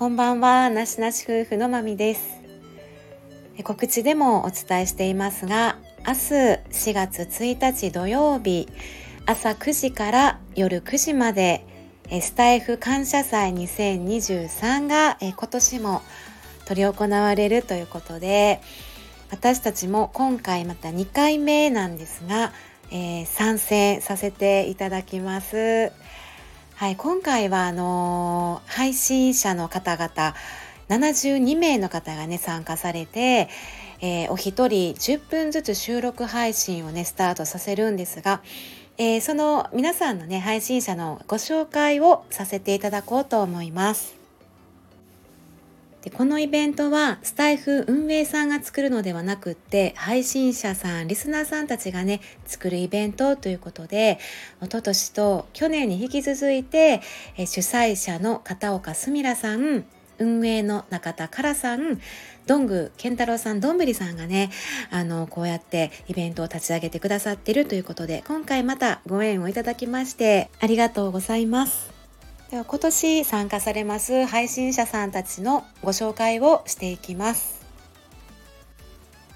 こんばんはなしなし夫婦のまみです告知でもお伝えしていますが明日4月1日土曜日朝9時から夜9時までスタイフ感謝祭2023が今年も執り行われるということで私たちも今回また2回目なんですが、えー、参戦させていただきます。はい、今回はあのー、配信者の方々72名の方がね参加されて、えー、お一人10分ずつ収録配信をねスタートさせるんですが、えー、その皆さんのね配信者のご紹介をさせていただこうと思います。でこのイベントはスタイフ運営さんが作るのではなくって配信者さんリスナーさんたちがね作るイベントということで一昨年と去年に引き続いてえ主催者の片岡すみらさん運営の中田からさんどんぐ健太郎さんどんぶりさんがねあのこうやってイベントを立ち上げてくださってるということで今回またご縁をいただきましてありがとうございます。では今年参加されます配信者さんたちのご紹介をしていきます。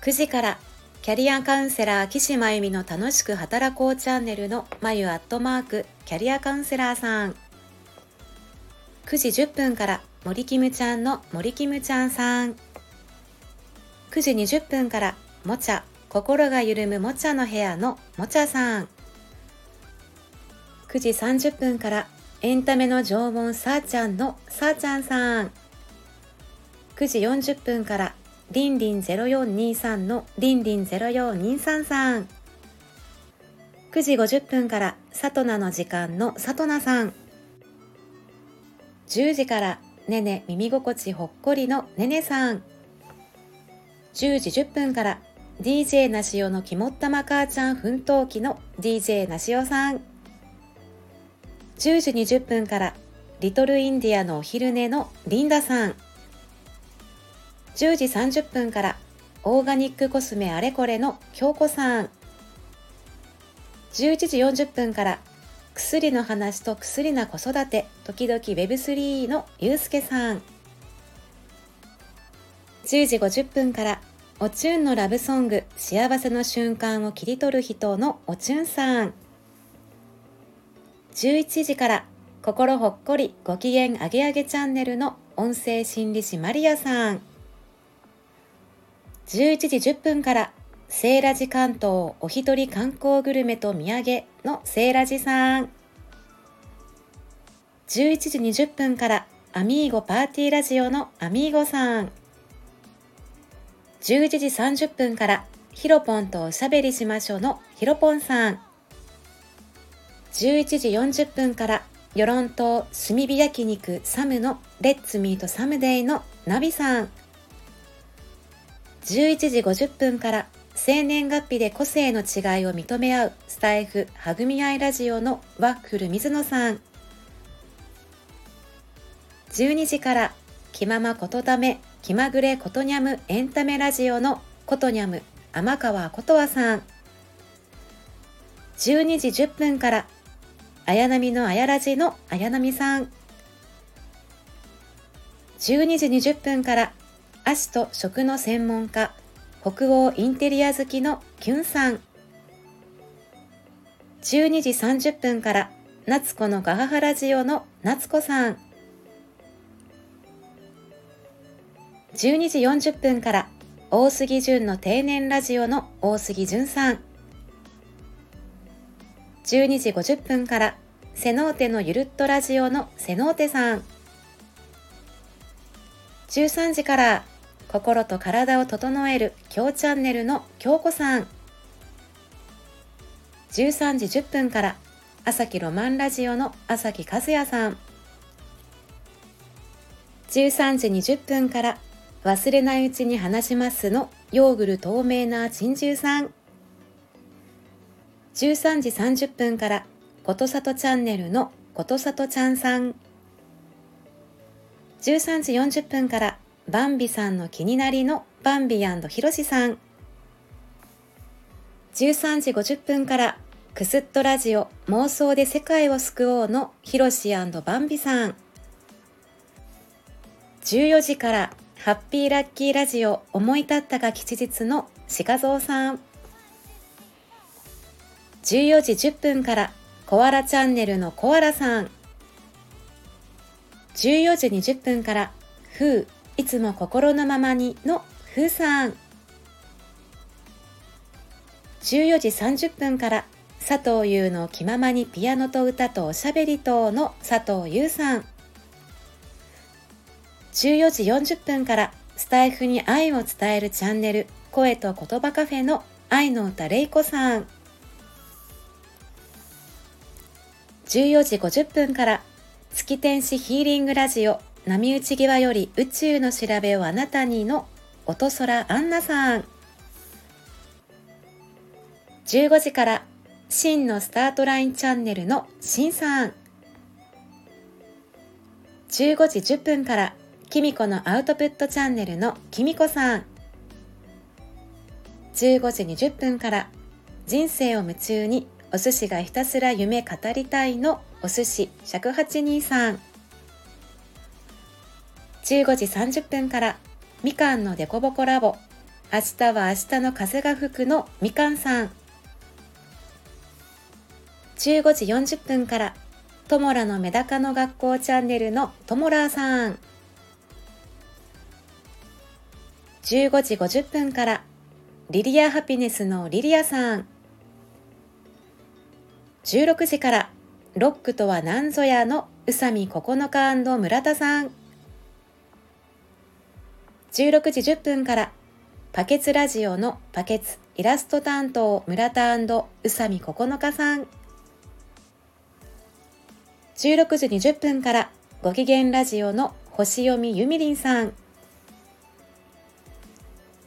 9時からキャリアカウンセラー岸真由美の楽しく働こうチャンネルのまゆアットマークキャリアカウンセラーさん。9時10分から森キムちゃんの森キムちゃんさん。9時20分からもちゃ心が緩むもちゃの部屋のもちゃさん。9時30分からエンタメの縄文さーちゃんのさーちゃんさん。9時40分からりんりん0423のりんりん0423さん9時50分からさとなの時間のさとなさん。10時からねね耳心地ほっこりのねねさん。10時10分から DJ なしおの肝っ玉母ちゃん奮闘記の DJ なしおさん。10時20分からリトルインディアのお昼寝のリンダさん。10時30分からオーガニックコスメあれこれの京子さん。11時40分から薬の話と薬な子育て時々 Web3 のゆうすけさん。10時50分からおチュンのラブソング幸せの瞬間を切り取る人のおチュンさん。11時から心ほっこりご機嫌あげあげチャンネルの音声心理師マリアさん。11時10分からセーラジ関東お一人観光グルメと土産のセーラジさん。11時20分からアミーゴパーティーラジオのアミーゴさん。11時30分からヒロポンとおしゃべりしましょうのヒロポンさん。11時40分から与論島炭火焼肉サムのレッツミートサムデイのナビさん。11時50分から生年月日で個性の違いを認め合うスタイフはぐみあいラジオのワッフル水野さん。12時から気ままことため気まぐれことにゃむエンタメラジオのことにゃむ天川ことわさん。12時10分から綾波のあやらじの綾波さん。12時20分から足と食の専門家北欧インテリア好きのキュンさん。12時30分から夏子のガハハラジオの夏子さん。12時40分から大杉淳の定年ラジオの大杉淳さん。12時50分からセノーテのゆるっとラジオのセノーテさん。13時から心と体を整える今日チャンネルの京子さん。13時10分から朝日ロマンラジオの朝日和也さん。13時20分から忘れないうちに話しますのヨーグル透明な珍獣さん。13時30分からことさとチャンネルのことさとちゃんさん。13時40分からバンビさんの気になりのバンビひろしさん。13時50分からクスッとラジオ妄想で世界を救おうのひろしバンビさん。14時からハッピーラッキーラジオ思い立ったが吉日の鹿蔵さん。14時10分からコアラチャンネルのコアラさん。14時20分からふういつも心のままにのふうさん。14時30分から佐藤優の気ままにピアノと歌とおしゃべりとの佐藤優さん。14時40分からスタイフに愛を伝えるチャンネル声と言葉カフェの愛の歌れいこさん。14時50分から月天使ヒーリングラジオ波打ち際より宇宙の調べをあなたにの音空アンナさん。15時から真のスタートラインチャンネルのしんさん。15時10分からきみこのアウトプットチャンネルのきみこさん。15時20分から人生を夢中にお寿司がひたすら夢語りたいの。お寿司尺八兄さん。15時30分からみかんのデコボコラボ。明日は明日の風が吹くのみかんさん。15時40分からトモラのメダカの学校チャンネルのトモラーさん。15時50分からリリアハピネスのリリアさん。16時からロックとは何ぞやの宇佐美9日村田さん。16時10分からパケツラジオのパケツイラスト担当村田宇佐美9日さん。16時20分からご機嫌ラジオの星読みゆみりんさん。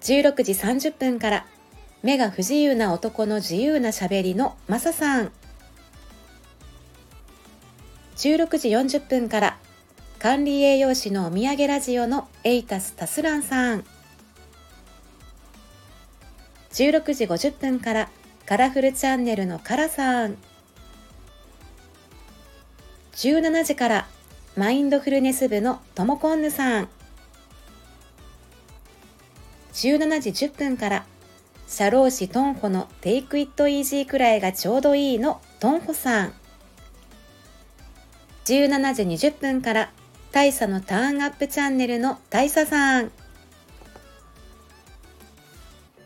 16時30分から目が不自由な男の自由なしゃべりのマサさん。16時40分から管理栄養士のお土産ラジオのエイタスタスランさん。16時50分からカラフルチャンネルのカラさん。17時からマインドフルネス部のともこんぬさん。17時10分から社労士トンホのテイクイットイージーくらいがちょうどいいのトンホさん。17時20分から大佐のターンアップチャンネルの大佐さん。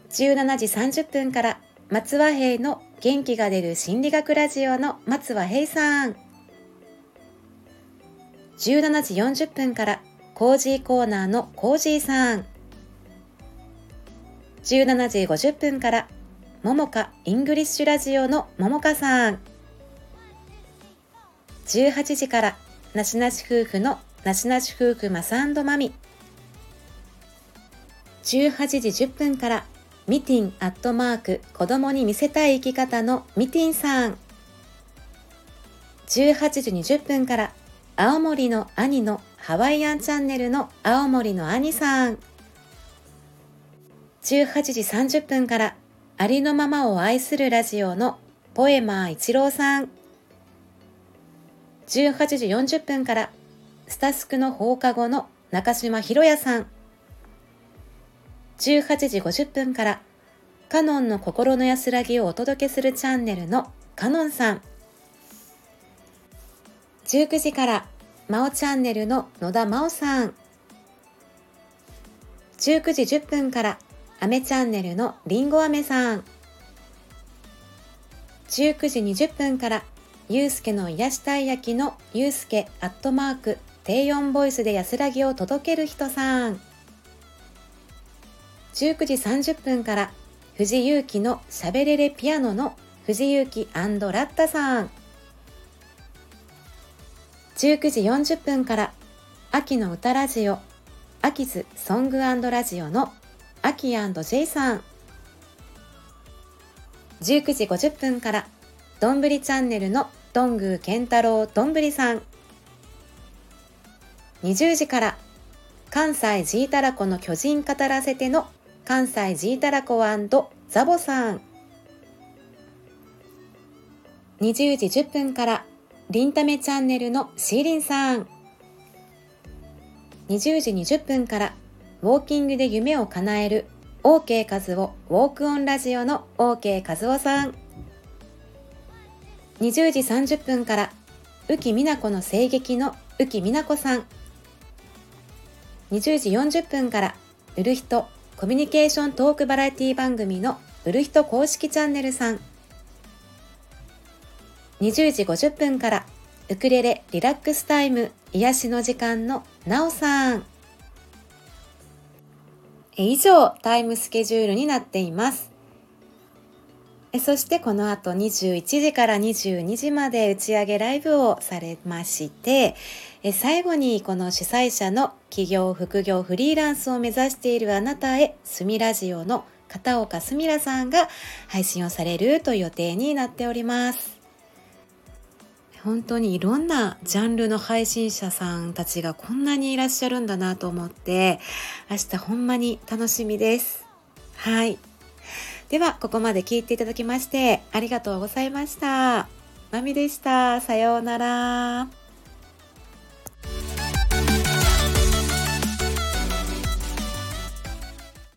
17時30分から松和平の元気が出る心理学ラジオの松和平さん。17時40分からコージーコーナーのコージーさん。17時50分からももかイングリッシュラジオのももかさん。18時からなしなし夫婦のなしなし夫婦マサマミ18時10分からミティンアットマーク子供に見せたい生き方のミティンさん。18時20分から青森の兄のハワイアンチャンネルの青森の兄さん。18時30分からありのままを愛するラジオのポエマー一郎さん。18時40分からスタスクの放課後の中島ひろやさん。18時50分からカノンの心の安らぎをお届けするチャンネルのカノンさん。19時からマオチャンネルの野田真央さん。19時10分からアメチャンネルのりんごアメさん。19時20分からゆうすけの癒したい焼きのゆうすけアットマーク低音ボイスで安らぎを届ける人さん。19時30分から藤祐樹のしゃべれれピアノの藤祐樹ラッタさん。19時40分から秋の歌ラジオ秋ズソングラジオのアキジェイさん。19時50分からどんぶりチャンネルのどんぐーけんたろうどんぶりさん。20時から関西ジータラコの巨人語らせての関西ジータラコザボさん。20時10分からりんためチャンネルのシーリンさん。20時20分からウォーキングで夢を叶える OK 和夫ウォークオンラジオの OK 和夫さん。20時30分から浮美奈子の声劇の浮美奈子さん。20時40分から売る人コミュニケーショントークバラエティ番組の売る人公式チャンネルさん。20時50分からウクレレリラックスタイム癒しの時間のなおさん。以上タイムスケジュールになっています。そしてこの後21時から22時まで打ち上げライブをされまして最後にこの主催者の企業副業フリーランスを目指しているあなたへスミラジオの片岡すみらさんが配信をされるという予定になっております。本当にいろんなジャンルの配信者さんたちがこんなにいらっしゃるんだなと思って明日ほんまに楽しみです。はい。では、ここまで聞いていただきましてありがとうございました。まみでした。さようなら。